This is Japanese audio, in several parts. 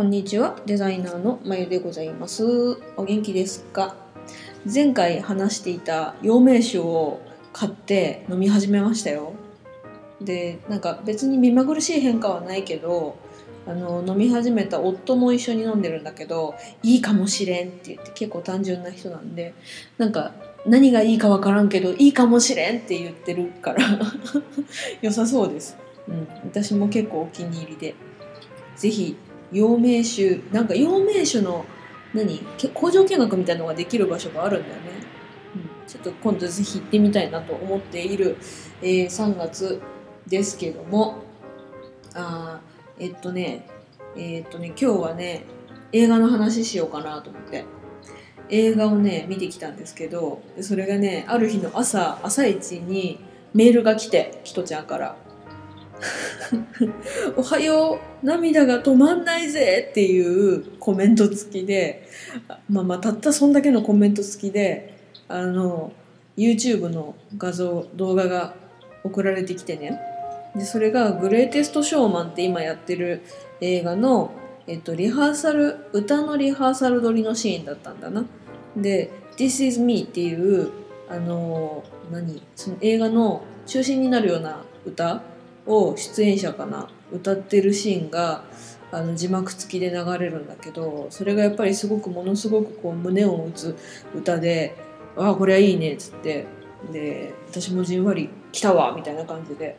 こんにちは。デザイナーのまゆでございます。お元気ですか？前回話していた陽明酒を買って飲み始めましたよ。でなんか別に目まぐるしい変化はないけどあの飲み始めた夫も一緒に飲んでるんだけどいいかもしれんって言って結構単純な人なんでなんか何がいいか分からんけどいいかもしれんって言ってるから 良さそうです、うん、私も結構お気に入りで是非陽明酒なんか陽明酒の何？工場見学みたいなのができる場所があるんだよね。うん。ちょっと今度ぜひ行ってみたいなと思っている、えー、3月ですけども。あえっとねえっとね今日はね映画の話しようかなと思って。映画をね見てきたんですけどそれがねある日の朝朝一にメールが来てキトちゃんから。おはよう。涙が止まんないぜっていうコメント付きでまあまあたったそんだけのコメント付きであの YouTube の画像動画が送られてきてね。でそれが「グレイテスト・ショーマン」って今やってる映画の、えっと、リハーサル歌のリハーサル撮りのシーンだったんだな。で「This is me」っていうあの何？その映画の中心になるような歌を出演者かな歌ってるシーンがあの字幕付きで流れるんだけどそれがやっぱりすごくものすごくこう胸を打つ歌でああこれはいいねっつって。で私もじんわり来たわみたいな感じで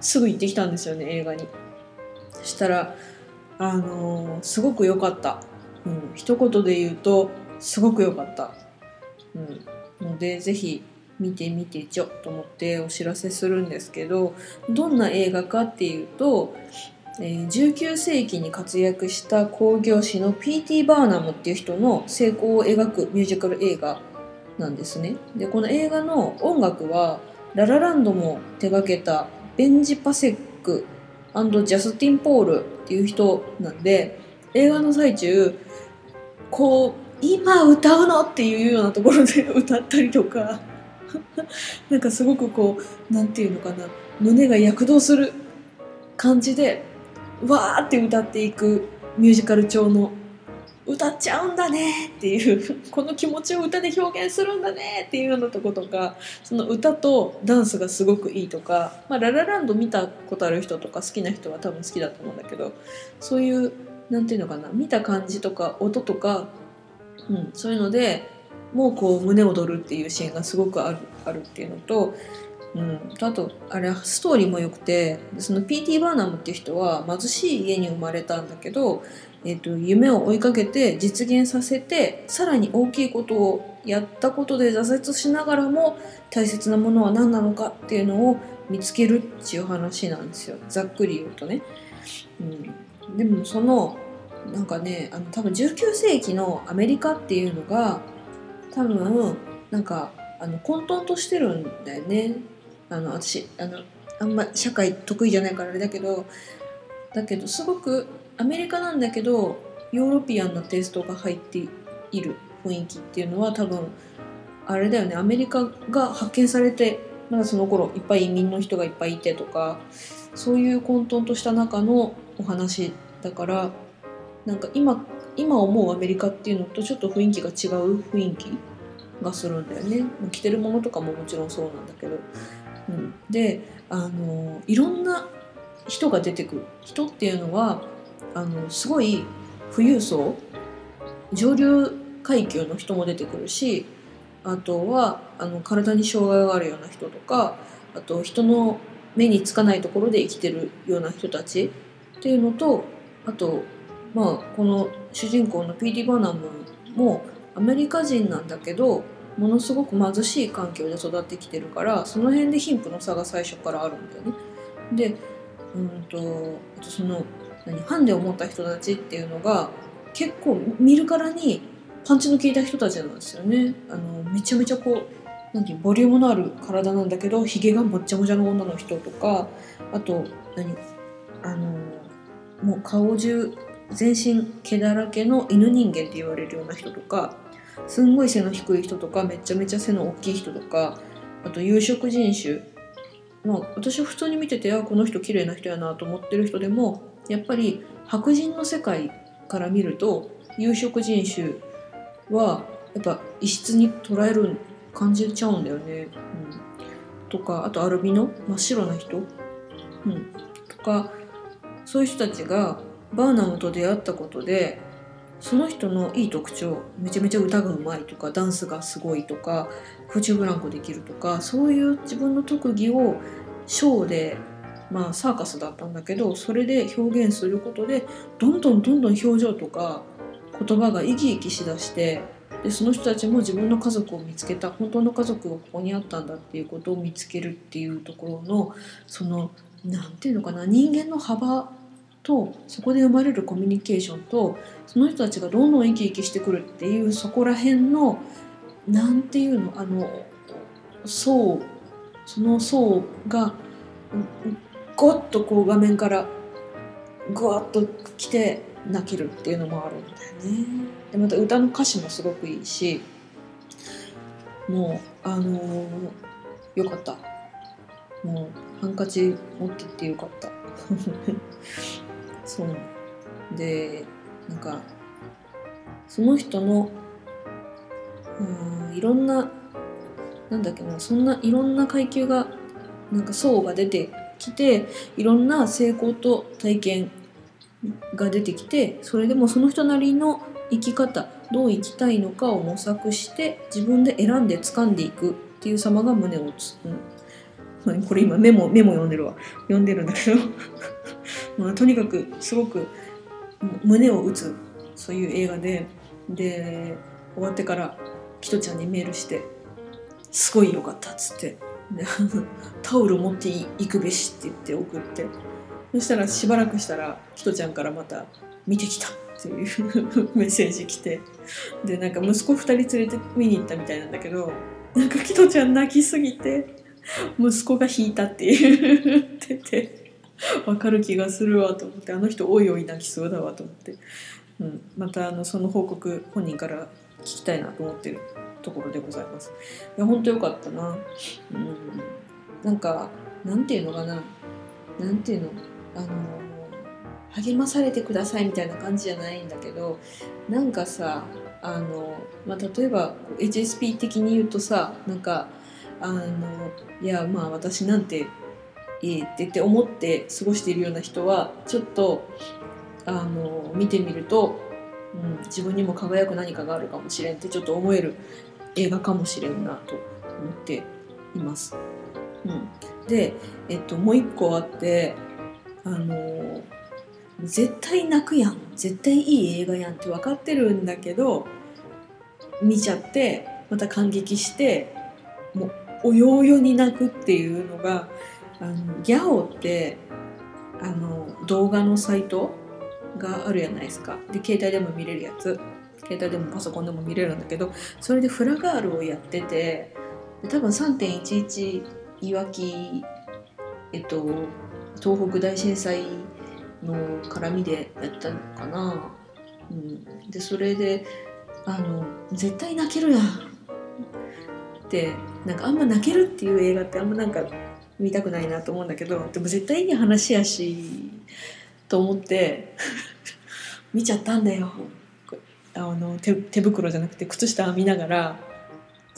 すぐ行ってきたんですよね映画に。そしたらあのー、すごく良かった、うん、一言で言うとすごく良かった、うん、のでぜひ見てみてちょと思ってお知らせするんですけどどんな映画かっていうと、えー、19世紀に活躍した興行師の P.T. バーナムっていう人の成功を描くミュージカル映画なんですね。でこの映画の音楽はララランドも手がけたベンジ・パセックジャスティン・ポールっていう人なんで映画の最中こう今歌うのっていうようなところで歌ったりとか なんかすごくこうなんていうのかな胸が躍動する感じでわーって歌っていくミュージカル調の歌っちゃうんだねっていうこの気持ちを歌で表現するんだねっていうようなとことかその歌とダンスがすごくいいとか、まあ、ララランド見たことある人とか好きな人は多分好きだと思うんだけどそういう何て言うのかな見た感じとか音とか、うん、そういうのでもうこう胸躍るっていうシーンがすごくあるあるっていうのと。うん、あとあれストーリーも良くてその P.T. バーナムっていう人は貧しい家に生まれたんだけどえーと、夢を追いかけて実現させてさらに大きいことをやったことで挫折しながらも大切なものは何なのかっていうのを見つけるっていう話なんですよざっくり言うとね。うん、でもそのなんかねあの多分19世紀のアメリカっていうのが多分なんかあの混沌としてるんだよね。あの私あのあんま社会得意じゃないからあれだけどだけどすごくアメリカなんだけどヨーロピアンなテイストが入っている雰囲気っていうのは多分あれだよねアメリカが発見されてまだその頃いっぱい移民の人がいっぱいいてとかそういう混沌とした中のお話だからなんか今今思うアメリカっていうのとちょっと雰囲気が違う雰囲気がするんだよね。着てるものとかももちろんそうなんだけど、うん、であのいろんな人が出てくる。人っていうのはあのすごい富裕層上流階級の人も出てくるしあとはあの体に障害があるような人とかあと人の目につかないところで生きてるような人たちっていうのとあとまあこの主人公の P.T. バナムもアメリカ人なんだけどものすごく貧しい環境で育ってきてるからその辺で貧富の差が最初からあるんだよね。でうんとあとその何ファンで思った人たちっていうのが結構見るからにパンチの効いた人たちなんですよね。あのめちゃめちゃこうなんていうボリュームのある体なんだけどひげがもっちゃもちゃの女の人とかあと何あのもう顔中全身毛だらけの犬人間って言われるような人とかすんごい背の低い人とかめちゃめちゃ背の大きい人とかあと有色人種まあ私は普通に見ててあこの人綺麗な人やなと思ってる人でもやっぱり白人の世界から見ると有色人種はやっぱ異質に捉える感じちゃうんだよね。うん、とかあとアルビノ真っ白な人、うん、とかそういう人たちがバーナムと出会ったことでその人のいい特徴めちゃめちゃ歌がうまいとかダンスがすごいとか空中ブランコできるとかそういう自分の特技をショーでまあサーカスだったんだけどそれで表現することでどんどんどんどん表情とか言葉が生き生きしだしてでその人たちも自分の家族を見つけた本当の家族がここにあったんだっていうことを見つけるっていうところのその何て言うのかな人間の幅とそこで生まれるコミュニケーションとその人たちがどんどん生き生きしてくるっていうそこら辺の何て言うのあの層その層がゴッとこう画面からグワッと来て泣けるっていうのもあるんだよね。でまた歌の歌詞もすごくいいしもうあのー、よかったもうハンカチ持ってってよかった そう。でなんかその人のうんいろんななんだっけなそんないろんな階級がなんか層が出てきていろんな成功と体験が出てきてそれでもその人なりの生き方どう生きたいのかを模索して自分で選んで掴んでいくっていう様が胸を打つ、うん、これ今メモメモ読んでるわ。読んでるんだけど。まあ、とにかくすごく胸を打つそういう映画でで終わってからキトちゃんにメールして「すごい良かった」っつって。タオル持っていくべし」って言って送って。そしたらしばらくしたらキトちゃんからまた「見てきた」っていう メッセージ来て。でなんか息子2人連れて見に行ったみたいなんだけどなんかキトちゃん泣きすぎて息子が引いたって 言ってて。わかる気がするわと思ってあの人おいおい泣きそうだわと思って、うん、またあのその報告本人から聞きたいなと思ってるところでございます。いや本当よかったな。うん、なんかなんていうのかな。なんていうの。あの励まされてくださいみたいな感じじゃないんだけどなんかさあの、まあ、例えば HSP 的に言うとさなんかあのいやまあ私なんていいって思って過ごしているような人はちょっとあの見てみると、うん、自分にも輝く何かがあるかもしれんってちょっと思える映画かもしれんなと思っています。うん、で、えっと、もう一個あってあの絶対泣くやん絶対いい映画やんって分かってるんだけど見ちゃってまた感激してもうおよおよに泣くっていうのがあのギャオってあの動画のサイトがあるじゃないですか。で携帯でも見れるやつ。携帯でもパソコンでも見れるんだけどそれでフラガールをやってて多分3.11いわきえっと東北大震災の絡みでやったのかな、うん、でそれであの絶対泣けるやんってなんかあんま泣けるっていう映画ってあんまなんか見たくないなと思うんだけどでも絶対いい話やしと思って 見ちゃったんだよ。あの手手袋じゃなくて靴下を見ながら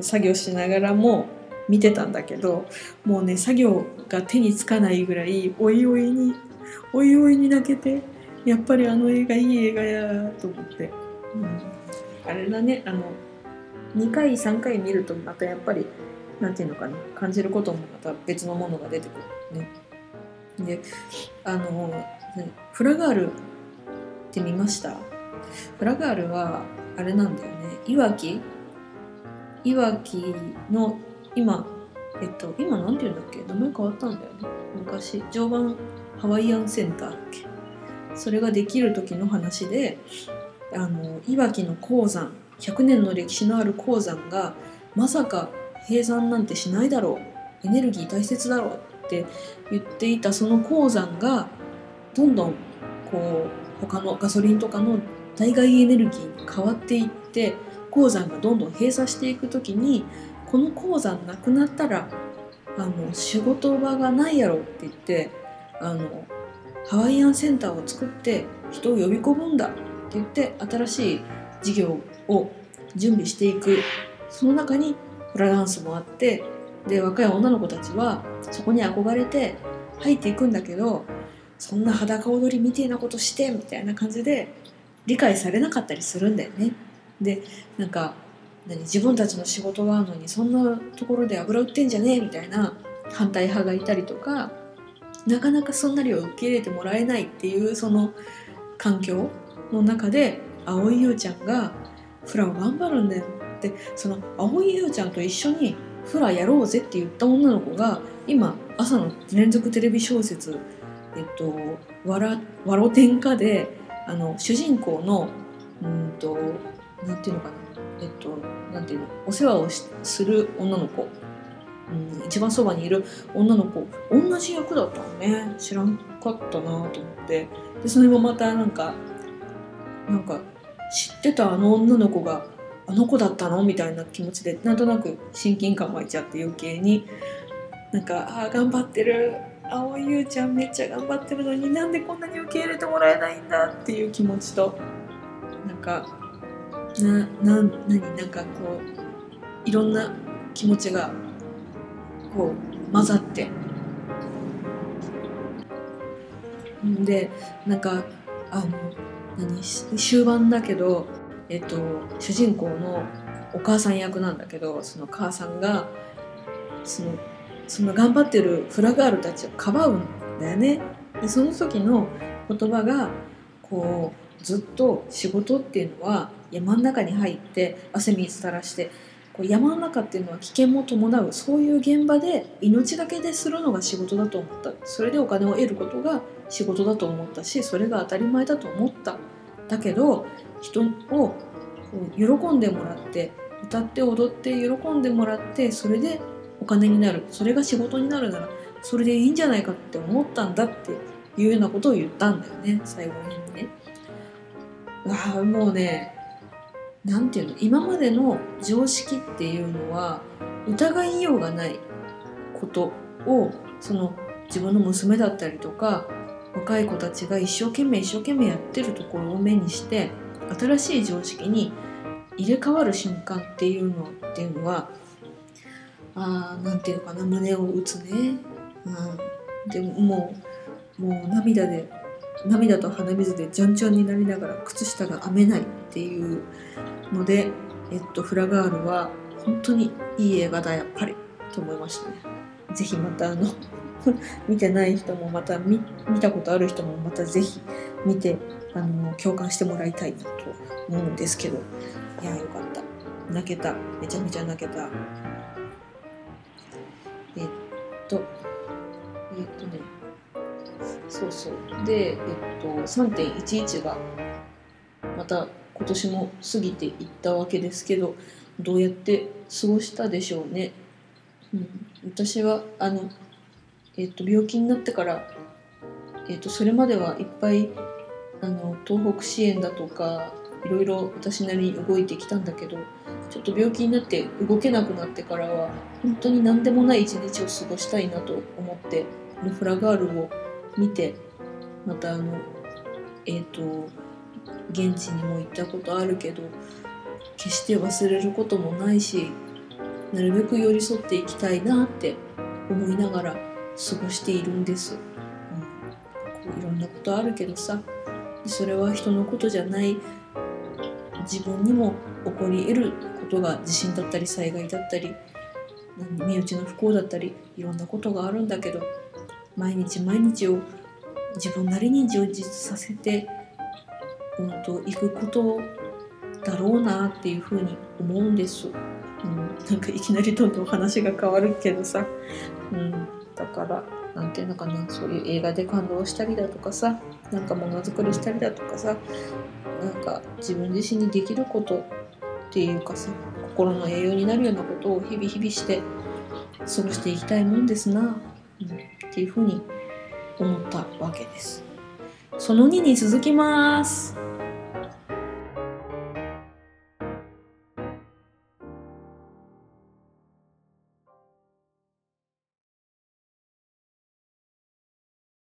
作業しながらも見てたんだけどもうね作業が手につかないぐらいおいおいにおいおいに泣けてやっぱりあの映画いい映画やと思って、うん、あれだねあの2回3回見るとまたやっぱりなんていうのかな感じることもまた別のものが出てくるね。であのフラガールって見ました？フラガールはあれなんだよね。いわきいわきの今えっと今なんて言うんだっけ？名前変わったんだよね。昔常磐ハワイアンセンターだっけ？それができる時の話であのいわきの鉱山100年の歴史のある鉱山がまさか閉山なんてしないだろう。エネルギー大切だろうって言っていたその鉱山がどんどんこう他のガソリンとかの代替エネルギーに変わっていって鉱山がどんどん閉鎖していく時にこの鉱山なくなったらあの仕事場がないやろって言ってあのハワイアンセンターを作って人を呼び込むんだって言って新しい事業を準備していくその中にフラダンスもあってで若い女の子たちはそこに憧れて入っていくんだけどそんな裸踊りみたいなことしてみたいな感じで理解されなかったりするんだよね。でなんか何自分たちの仕事があるのにそんなところで油売ってんじゃねえみたいな反対派がいたりとかなかなかそんなりを受け入れてもらえないっていうその環境の中で蒼井優ちゃんがフラを頑張るんだよってその蒼井優ちゃんと一緒にフラやろうぜって言った女の子が今朝の連続テレビ小説「えっと、わらわろ天下で」あの主人公のうんとなんていうのかな。えっとなんていうの。お世話をする女の子、うん、一番そばにいる女の子。同じ役だったのね。知らんかったなと思って。でそれもまたなんかなんか知ってたあの女の子があの子だったの？みたいな気持ちでなんとなく親近感湧いちゃって余計に。なんかああ頑張ってる。蒼井優ちゃんめっちゃ頑張ってるのになんでこんなに受け入れてもらえないんだっていう気持ちとなんかなな何？なんかこういろんな気持ちがこう混ざって。でなんかあの何？終盤だけど、えっと、主人公のお母さん役なんだけどその母さんがそのその頑張ってるフラガールたちをかばうんだよね。でその時の言葉がこうずっと仕事っていうのは山の中に入って汗水垂らしてこう山の中っていうのは危険も伴うそういう現場で命がけでするのが仕事だと思ったそれでお金を得ることが仕事だと思ったしそれが当たり前だと思っただけど人を喜んでもらって歌って踊って喜んでもらってそれでお金になるそれが仕事になるならそれでいいんじゃないかって思ったんだっていうようなことを言ったんだよね最後にね。わあもうね何て言うの今までの常識っていうのは疑いようがないことをその自分の娘だったりとか若い子たちが一生懸命一生懸命やってるところを目にして新しい常識に入れ替わる瞬間っていうのっていうのはあ何て言うかな胸を打つね、うん、でももうもう涙で涙と鼻水でじゃんじゃんになりながら靴下が編めないっていうので、えっと、フラガールは本当にいい映画だやっぱりと思いましたね。ぜひまたあの 見てない人もまた見たことある人もまたぜひ見てあの共感してもらいたいなと思うんですけど。いやよかった。泣けた。めちゃめちゃ泣けた。えっとえっとね。そうそう。でえっと3.11がまた今年も過ぎていったわけですけどどうやって過ごしたでしょうね。うん、私はあの、えーと、病気になってから、えーと、それまではいっぱいあの東北支援だとかいろいろ私なりに動いてきたんだけどちょっと病気になって動けなくなってからは本当に何でもない一日を過ごしたいなと思ってこのフラガールを見てまたあのえっ、ー、と現地にも行ったことあるけど決して忘れることもないしなるべく寄り添っていきたいなって思いながら過ごしているんです、うん、こういろんなことあるけどさ。それは人のことじゃない自分にも起こり得ることが地震だったり災害だったり身内の不幸だったりいろんなことがあるんだけど毎日毎日を自分なりに充実させてうんと行くことだろうなっていうふうに思うんです。うん、なんかいきなりどんどん話が変わるけどさ、うん、だからなんていうのかなそういう映画で感動したりだとかさなんかものづくりしたりだとかさなんか自分自身にできることっていうかさ心の栄養になるようなことを日々日々して過ごしていきたいもんですな、うん、っていうふうに思ったわけです。その2に続きます。